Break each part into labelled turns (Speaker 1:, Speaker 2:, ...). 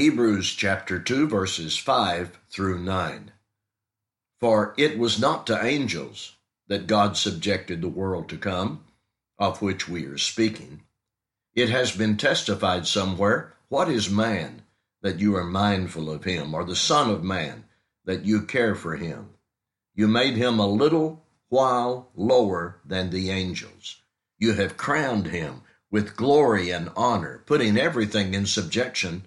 Speaker 1: Hebrews chapter 2, verses 5 through 9. For it was not to angels that God subjected the world to come, of which we are speaking. It has been testified somewhere What is man that you are mindful of him, or the Son of Man that you care for him? You made him a little while lower than the angels. You have crowned him with glory and honor, putting everything in subjection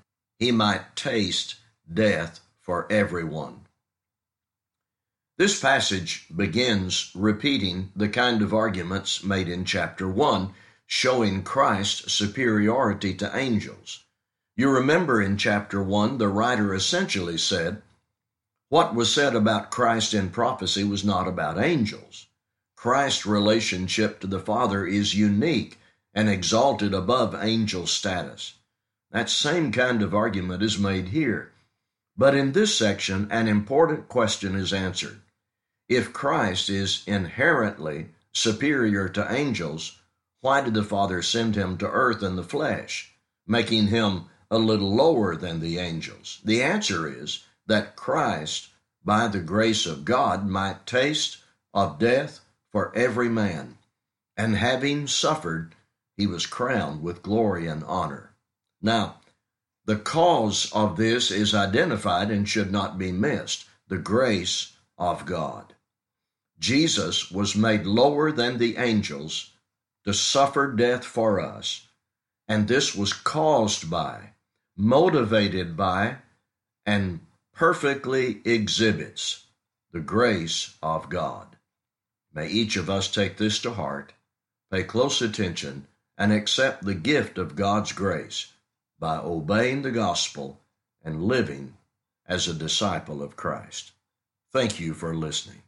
Speaker 1: he might taste death for everyone. This passage begins repeating the kind of arguments made in chapter 1, showing Christ's superiority to angels. You remember in chapter 1, the writer essentially said, What was said about Christ in prophecy was not about angels. Christ's relationship to the Father is unique and exalted above angel status. That same kind of argument is made here. But in this section, an important question is answered. If Christ is inherently superior to angels, why did the Father send him to earth in the flesh, making him a little lower than the angels? The answer is that Christ, by the grace of God, might taste of death for every man, and having suffered, he was crowned with glory and honor. Now, the cause of this is identified and should not be missed the grace of God. Jesus was made lower than the angels to suffer death for us, and this was caused by, motivated by, and perfectly exhibits the grace of God. May each of us take this to heart, pay close attention, and accept the gift of God's grace by obeying the gospel and living as a disciple of Christ. Thank you for listening.